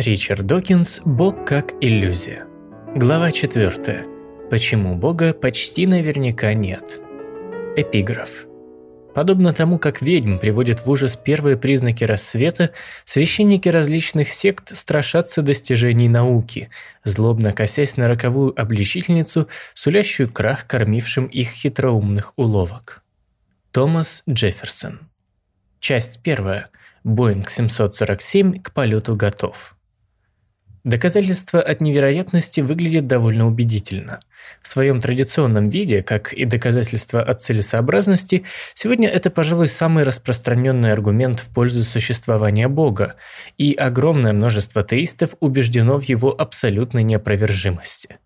Ричард Докинс «Бог как иллюзия». Глава 4. Почему Бога почти наверняка нет. Эпиграф. Подобно тому, как ведьм приводят в ужас первые признаки рассвета, священники различных сект страшатся достижений науки, злобно косясь на роковую обличительницу, сулящую крах кормившим их хитроумных уловок. Томас Джефферсон. Часть первая. Боинг 747 к полету готов. Доказательство от невероятности выглядит довольно убедительно. В своем традиционном виде, как и доказательство от целесообразности, сегодня это, пожалуй, самый распространенный аргумент в пользу существования Бога, и огромное множество теистов убеждено в его абсолютной неопровержимости.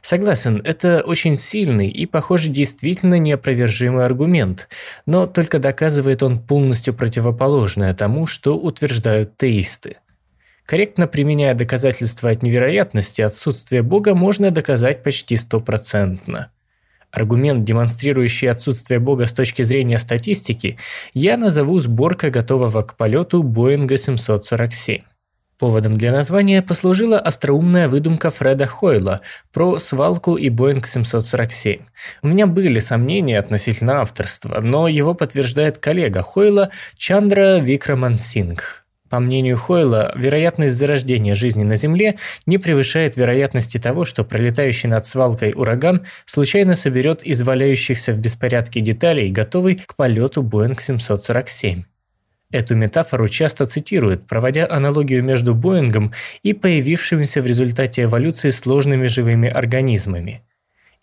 Согласен, это очень сильный и, похоже, действительно неопровержимый аргумент, но только доказывает он полностью противоположное тому, что утверждают теисты. Корректно применяя доказательства от невероятности, отсутствие Бога можно доказать почти стопроцентно. Аргумент, демонстрирующий отсутствие Бога с точки зрения статистики, я назову сборка готового к полету Боинга 747. Поводом для названия послужила остроумная выдумка Фреда Хойла про свалку и Боинг 747. У меня были сомнения относительно авторства, но его подтверждает коллега Хойла Чандра Викрамансингх. По мнению Хойла, вероятность зарождения жизни на Земле не превышает вероятности того, что пролетающий над свалкой ураган случайно соберет из валяющихся в беспорядке деталей готовый к полету Боинг 747. Эту метафору часто цитируют, проводя аналогию между Боингом и появившимися в результате эволюции сложными живыми организмами.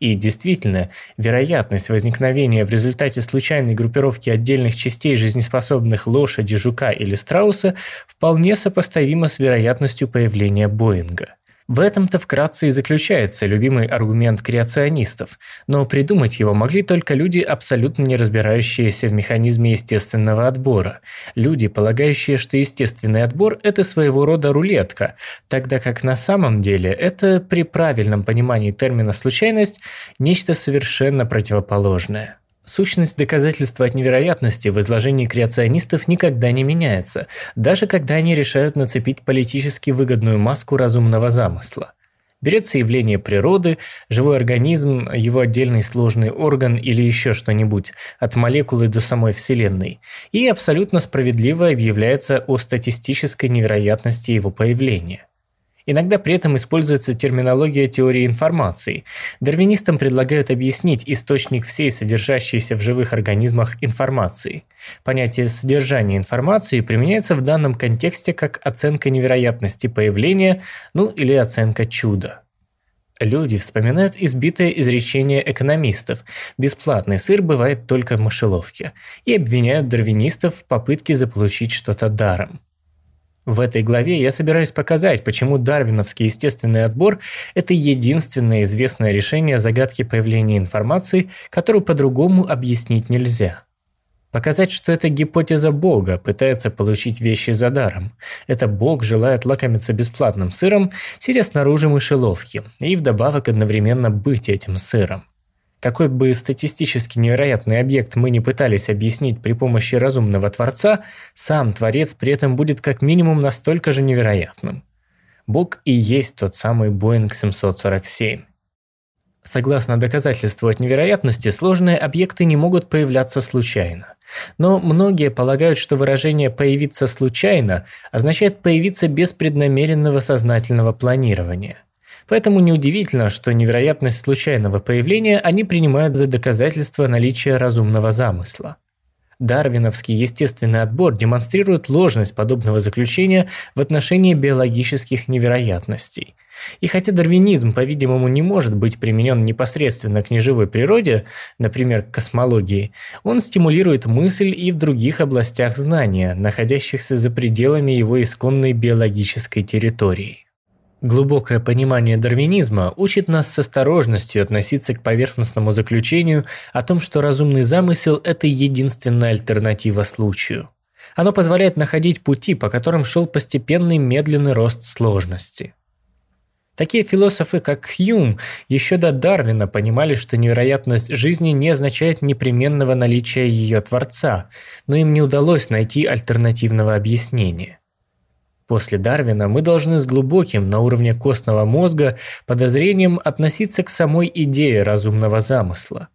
И действительно, вероятность возникновения в результате случайной группировки отдельных частей жизнеспособных лошади, жука или страуса вполне сопоставима с вероятностью появления Боинга. В этом-то вкратце и заключается любимый аргумент креационистов, но придумать его могли только люди, абсолютно не разбирающиеся в механизме естественного отбора. Люди, полагающие, что естественный отбор – это своего рода рулетка, тогда как на самом деле это при правильном понимании термина «случайность» нечто совершенно противоположное. Сущность доказательства от невероятности в изложении креационистов никогда не меняется, даже когда они решают нацепить политически выгодную маску разумного замысла. Берется явление природы, живой организм, его отдельный сложный орган или еще что-нибудь, от молекулы до самой Вселенной, и абсолютно справедливо объявляется о статистической невероятности его появления. Иногда при этом используется терминология теории информации. Дарвинистам предлагают объяснить источник всей содержащейся в живых организмах информации. Понятие содержания информации применяется в данном контексте как оценка невероятности появления, ну или оценка чуда. Люди вспоминают избитое изречение экономистов «бесплатный сыр бывает только в мышеловке» и обвиняют дарвинистов в попытке заполучить что-то даром. В этой главе я собираюсь показать, почему дарвиновский естественный отбор – это единственное известное решение загадки появления информации, которую по-другому объяснить нельзя. Показать, что это гипотеза Бога пытается получить вещи за даром. Это Бог желает лакомиться бесплатным сыром, сидя снаружи мышеловки, и вдобавок одновременно быть этим сыром. Какой бы статистически невероятный объект мы не пытались объяснить при помощи разумного Творца, сам Творец при этом будет как минимум настолько же невероятным. Бог и есть тот самый Боинг 747. Согласно доказательству от невероятности, сложные объекты не могут появляться случайно. Но многие полагают, что выражение «появиться случайно» означает появиться без преднамеренного сознательного планирования – Поэтому неудивительно, что невероятность случайного появления они принимают за доказательство наличия разумного замысла. Дарвиновский естественный отбор демонстрирует ложность подобного заключения в отношении биологических невероятностей. И хотя дарвинизм, по-видимому, не может быть применен непосредственно к неживой природе, например, к космологии, он стимулирует мысль и в других областях знания, находящихся за пределами его исконной биологической территории. Глубокое понимание дарвинизма учит нас с осторожностью относиться к поверхностному заключению о том, что разумный замысел – это единственная альтернатива случаю. Оно позволяет находить пути, по которым шел постепенный медленный рост сложности. Такие философы, как Хьюм, еще до Дарвина понимали, что невероятность жизни не означает непременного наличия ее Творца, но им не удалось найти альтернативного объяснения. После Дарвина мы должны с глубоким на уровне костного мозга подозрением относиться к самой идее разумного замысла.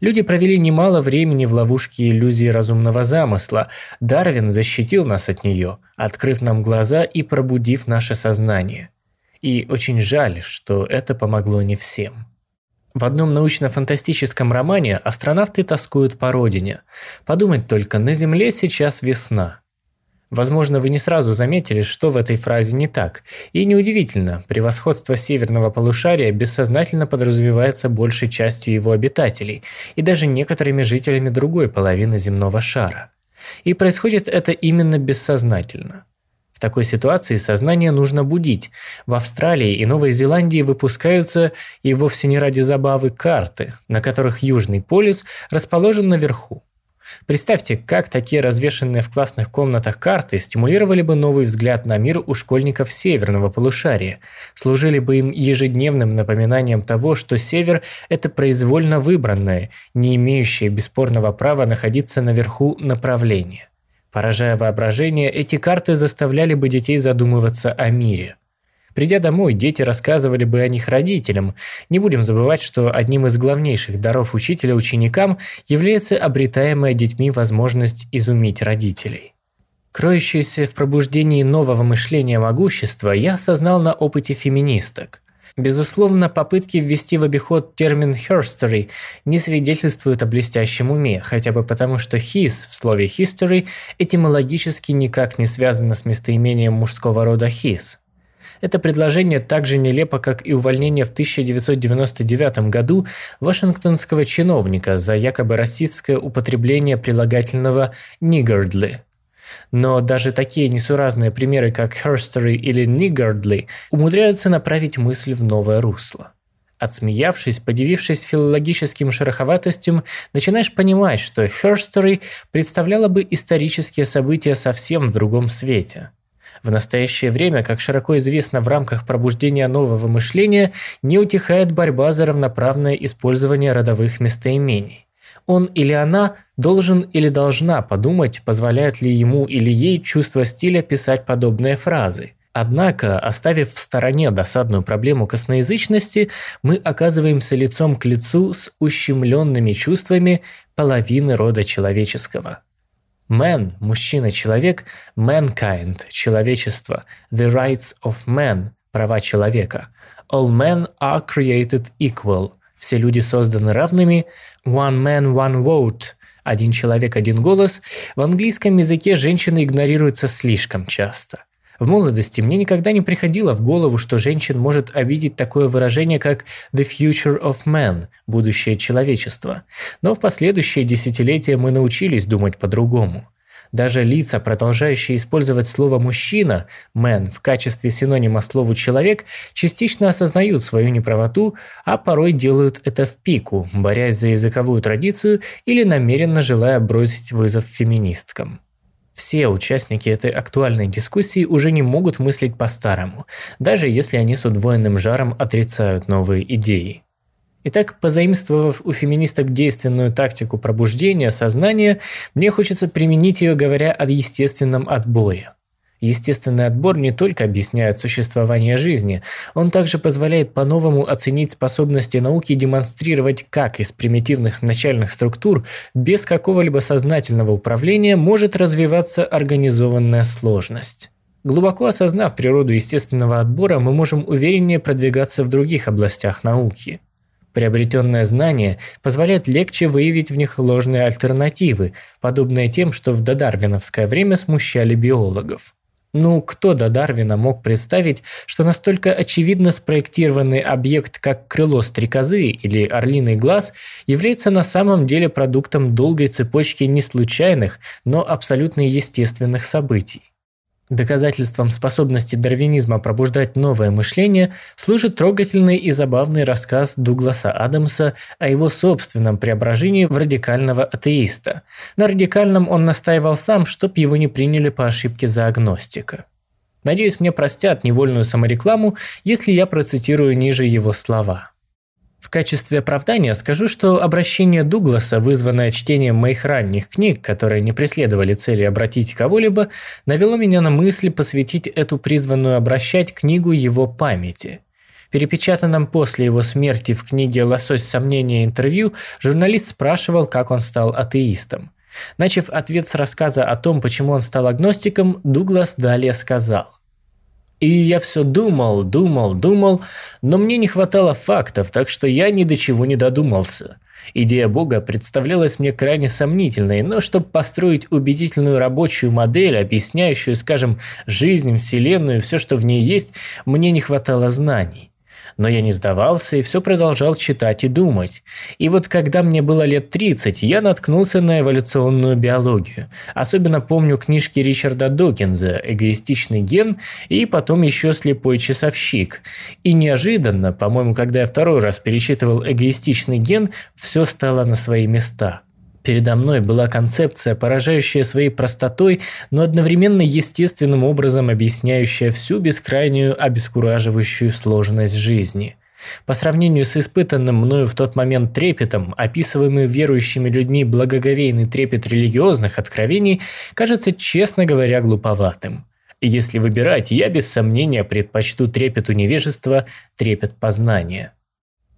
Люди провели немало времени в ловушке иллюзии разумного замысла. Дарвин защитил нас от нее, открыв нам глаза и пробудив наше сознание. И очень жаль, что это помогло не всем. В одном научно-фантастическом романе астронавты тоскуют по родине. Подумать только, на Земле сейчас весна. Возможно, вы не сразу заметили, что в этой фразе не так. И неудивительно, превосходство северного полушария бессознательно подразумевается большей частью его обитателей и даже некоторыми жителями другой половины земного шара. И происходит это именно бессознательно. В такой ситуации сознание нужно будить. В Австралии и Новой Зеландии выпускаются, и вовсе не ради забавы, карты, на которых Южный полюс расположен наверху. Представьте, как такие развешенные в классных комнатах карты стимулировали бы новый взгляд на мир у школьников северного полушария, служили бы им ежедневным напоминанием того, что север – это произвольно выбранное, не имеющее бесспорного права находиться наверху направление. Поражая воображение, эти карты заставляли бы детей задумываться о мире. Придя домой, дети рассказывали бы о них родителям. Не будем забывать, что одним из главнейших даров учителя ученикам является обретаемая детьми возможность изумить родителей. Кроющееся в пробуждении нового мышления могущества я осознал на опыте феминисток. Безусловно, попытки ввести в обиход термин «herstory» не свидетельствуют о блестящем уме, хотя бы потому, что «his» в слове «history» этимологически никак не связано с местоимением мужского рода «his». Это предложение так же нелепо, как и увольнение в 1999 году вашингтонского чиновника за якобы расистское употребление прилагательного «niggardly». Но даже такие несуразные примеры, как «herstory» или «niggardly», умудряются направить мысль в новое русло. Отсмеявшись, подивившись филологическим шероховатостям, начинаешь понимать, что «herstory» представляло бы исторические события совсем в другом свете – в настоящее время, как широко известно в рамках пробуждения нового мышления, не утихает борьба за равноправное использование родовых местоимений. Он или она должен или должна подумать, позволяет ли ему или ей чувство стиля писать подобные фразы. Однако, оставив в стороне досадную проблему косноязычности, мы оказываемся лицом к лицу с ущемленными чувствами половины рода человеческого. Man – мужчина-человек, mankind – человечество, the rights of man – права человека. All men are created equal – все люди созданы равными. One man, one vote – один человек, один голос. В английском языке женщины игнорируются слишком часто – в молодости мне никогда не приходило в голову, что женщин может обидеть такое выражение, как «the future of man» – будущее человечества. Но в последующие десятилетия мы научились думать по-другому. Даже лица, продолжающие использовать слово «мужчина» (man) в качестве синонима слову «человек», частично осознают свою неправоту, а порой делают это в пику, борясь за языковую традицию или намеренно желая бросить вызов феминисткам. Все участники этой актуальной дискуссии уже не могут мыслить по-старому, даже если они с удвоенным жаром отрицают новые идеи. Итак, позаимствовав у феминисток действенную тактику пробуждения сознания, мне хочется применить ее, говоря о естественном отборе – Естественный отбор не только объясняет существование жизни, он также позволяет по-новому оценить способности науки демонстрировать, как из примитивных начальных структур без какого-либо сознательного управления может развиваться организованная сложность. Глубоко осознав природу естественного отбора, мы можем увереннее продвигаться в других областях науки. Приобретенное знание позволяет легче выявить в них ложные альтернативы, подобные тем, что в додарвиновское время смущали биологов. Ну, кто до Дарвина мог представить, что настолько очевидно спроектированный объект, как крыло стрекозы или орлиный глаз, является на самом деле продуктом долгой цепочки не случайных, но абсолютно естественных событий? Доказательством способности дарвинизма пробуждать новое мышление служит трогательный и забавный рассказ Дугласа Адамса о его собственном преображении в радикального атеиста. На радикальном он настаивал сам, чтоб его не приняли по ошибке за агностика. Надеюсь, мне простят невольную саморекламу, если я процитирую ниже его слова. В качестве оправдания скажу, что обращение Дугласа, вызванное чтением моих ранних книг, которые не преследовали цели обратить кого-либо, навело меня на мысль посвятить эту призванную обращать книгу его памяти. Перепечатанном после его смерти в книге «Лосось сомнения» интервью журналист спрашивал, как он стал атеистом. Начав ответ с рассказа о том, почему он стал агностиком, Дуглас далее сказал. И я все думал, думал, думал, но мне не хватало фактов, так что я ни до чего не додумался. Идея Бога представлялась мне крайне сомнительной, но чтобы построить убедительную рабочую модель, объясняющую, скажем, жизнь, Вселенную и все, что в ней есть, мне не хватало знаний. Но я не сдавался и все продолжал читать и думать. И вот когда мне было лет 30, я наткнулся на эволюционную биологию. Особенно помню книжки Ричарда Докинза «Эгоистичный ген» и потом еще «Слепой часовщик». И неожиданно, по-моему, когда я второй раз перечитывал «Эгоистичный ген», все стало на свои места – Передо мной была концепция, поражающая своей простотой, но одновременно естественным образом объясняющая всю бескрайнюю обескураживающую сложность жизни. По сравнению с испытанным мною в тот момент трепетом, описываемый верующими людьми благоговейный трепет религиозных откровений кажется, честно говоря, глуповатым. И если выбирать, я без сомнения предпочту трепету невежества, трепет познания.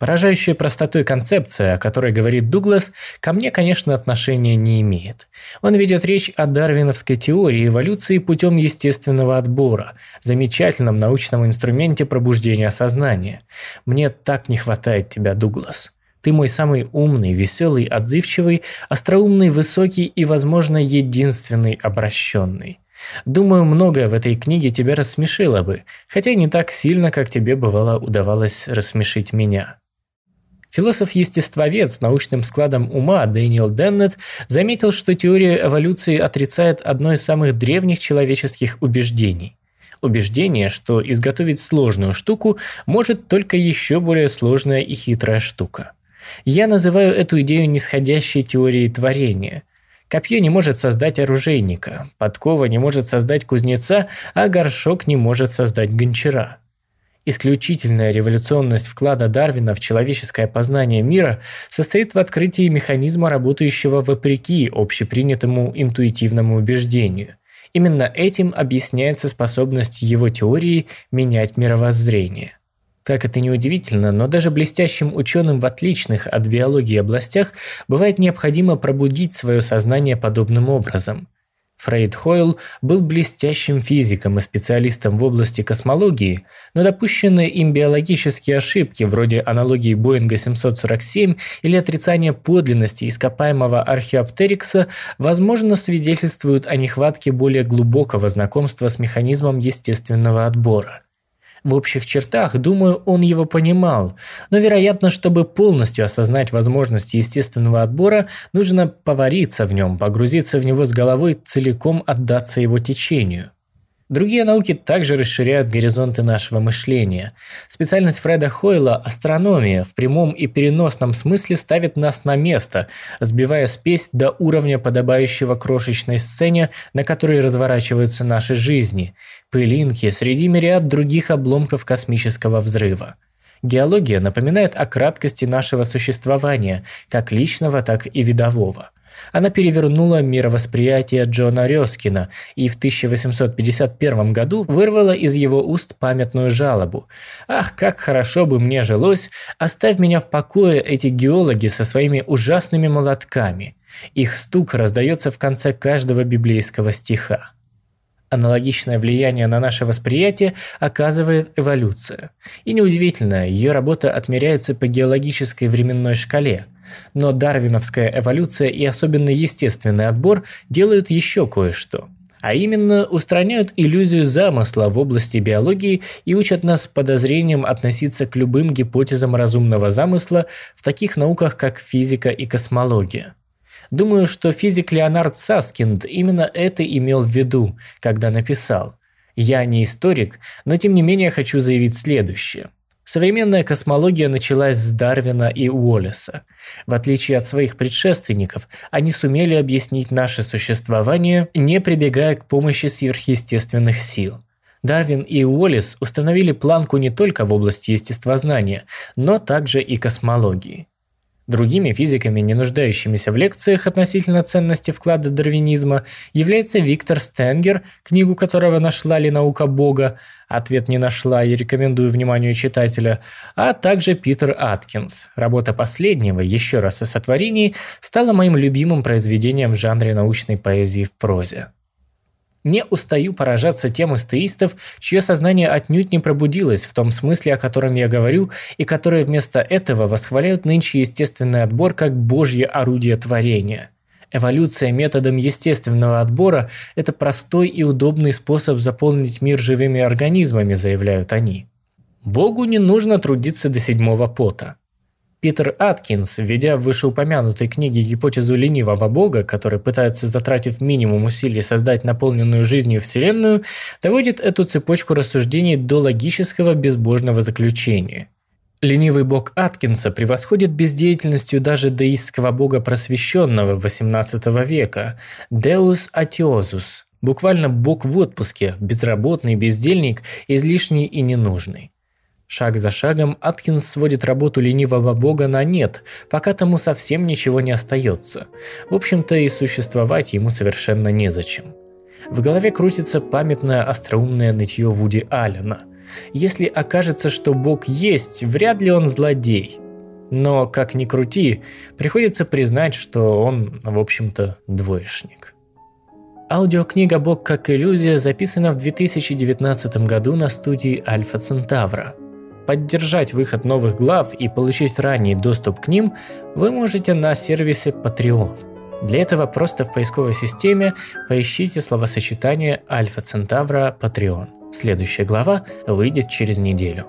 Поражающая простотой концепция, о которой говорит Дуглас, ко мне, конечно, отношения не имеет. Он ведет речь о дарвиновской теории эволюции путем естественного отбора, замечательном научном инструменте пробуждения сознания. Мне так не хватает тебя, Дуглас. Ты мой самый умный, веселый, отзывчивый, остроумный, высокий и, возможно, единственный обращенный. Думаю, многое в этой книге тебя рассмешило бы, хотя не так сильно, как тебе бывало удавалось рассмешить меня. Философ-естествовед с научным складом ума Дэниел Деннет заметил, что теория эволюции отрицает одно из самых древних человеческих убеждений. Убеждение, что изготовить сложную штуку может только еще более сложная и хитрая штука. Я называю эту идею нисходящей теорией творения. Копье не может создать оружейника, подкова не может создать кузнеца, а горшок не может создать гончара. Исключительная революционность вклада Дарвина в человеческое познание мира состоит в открытии механизма, работающего вопреки общепринятому интуитивному убеждению. Именно этим объясняется способность его теории менять мировоззрение. Как это ни удивительно, но даже блестящим ученым в отличных от биологии областях бывает необходимо пробудить свое сознание подобным образом. Фрейд Хойл был блестящим физиком и специалистом в области космологии, но допущенные им биологические ошибки вроде аналогии Боинга 747 или отрицания подлинности ископаемого археоптерикса возможно свидетельствуют о нехватке более глубокого знакомства с механизмом естественного отбора. В общих чертах, думаю, он его понимал, но, вероятно, чтобы полностью осознать возможности естественного отбора, нужно повариться в нем, погрузиться в него с головой, целиком отдаться его течению. Другие науки также расширяют горизонты нашего мышления. Специальность Фреда Хойла – астрономия в прямом и переносном смысле ставит нас на место, сбивая спесь до уровня подобающего крошечной сцене, на которой разворачиваются наши жизни, пылинки среди мириад других обломков космического взрыва. Геология напоминает о краткости нашего существования, как личного, так и видового – она перевернула мировосприятие Джона Рёскина и в 1851 году вырвала из его уст памятную жалобу. «Ах, как хорошо бы мне жилось! Оставь меня в покое эти геологи со своими ужасными молотками!» Их стук раздается в конце каждого библейского стиха. Аналогичное влияние на наше восприятие оказывает эволюция. И неудивительно, ее работа отмеряется по геологической временной шкале – но дарвиновская эволюция и особенно естественный отбор делают еще кое-что. А именно устраняют иллюзию замысла в области биологии и учат нас подозрением относиться к любым гипотезам разумного замысла в таких науках, как физика и космология. Думаю, что физик Леонард Саскинд именно это имел в виду, когда написал «Я не историк, но тем не менее хочу заявить следующее – Современная космология началась с Дарвина и Уоллеса. В отличие от своих предшественников, они сумели объяснить наше существование, не прибегая к помощи сверхъестественных сил. Дарвин и Уоллес установили планку не только в области естествознания, но также и космологии. Другими физиками, не нуждающимися в лекциях относительно ценности вклада дарвинизма, является Виктор Стенгер, книгу которого «Нашла ли наука Бога?» Ответ не нашла и рекомендую вниманию читателя, а также Питер Аткинс. Работа последнего, еще раз о сотворении, стала моим любимым произведением в жанре научной поэзии в прозе. Не устаю поражаться тем эстеистов, чье сознание отнюдь не пробудилось в том смысле, о котором я говорю, и которые вместо этого восхваляют нынче естественный отбор как божье орудие творения. Эволюция методом естественного отбора – это простой и удобный способ заполнить мир живыми организмами, заявляют они. Богу не нужно трудиться до седьмого пота. Питер Аткинс, введя в вышеупомянутой книге гипотезу ленивого бога, который пытается, затратив минимум усилий, создать наполненную жизнью Вселенную, доводит эту цепочку рассуждений до логического безбожного заключения. Ленивый бог Аткинса превосходит бездеятельностью даже деистского бога просвещенного XVIII века – Deus Atiosus, буквально бог в отпуске, безработный, бездельник, излишний и ненужный. Шаг за шагом Аткинс сводит работу ленивого бога на нет, пока тому совсем ничего не остается. В общем-то и существовать ему совершенно незачем. В голове крутится памятное остроумное нытье Вуди Аллена. Если окажется, что бог есть, вряд ли он злодей. Но, как ни крути, приходится признать, что он, в общем-то, двоечник. Аудиокнига «Бог как иллюзия» записана в 2019 году на студии Альфа Центавра – Поддержать выход новых глав и получить ранний доступ к ним вы можете на сервисе Patreon. Для этого просто в поисковой системе поищите словосочетание Альфа Центавра Patreon. Следующая глава выйдет через неделю.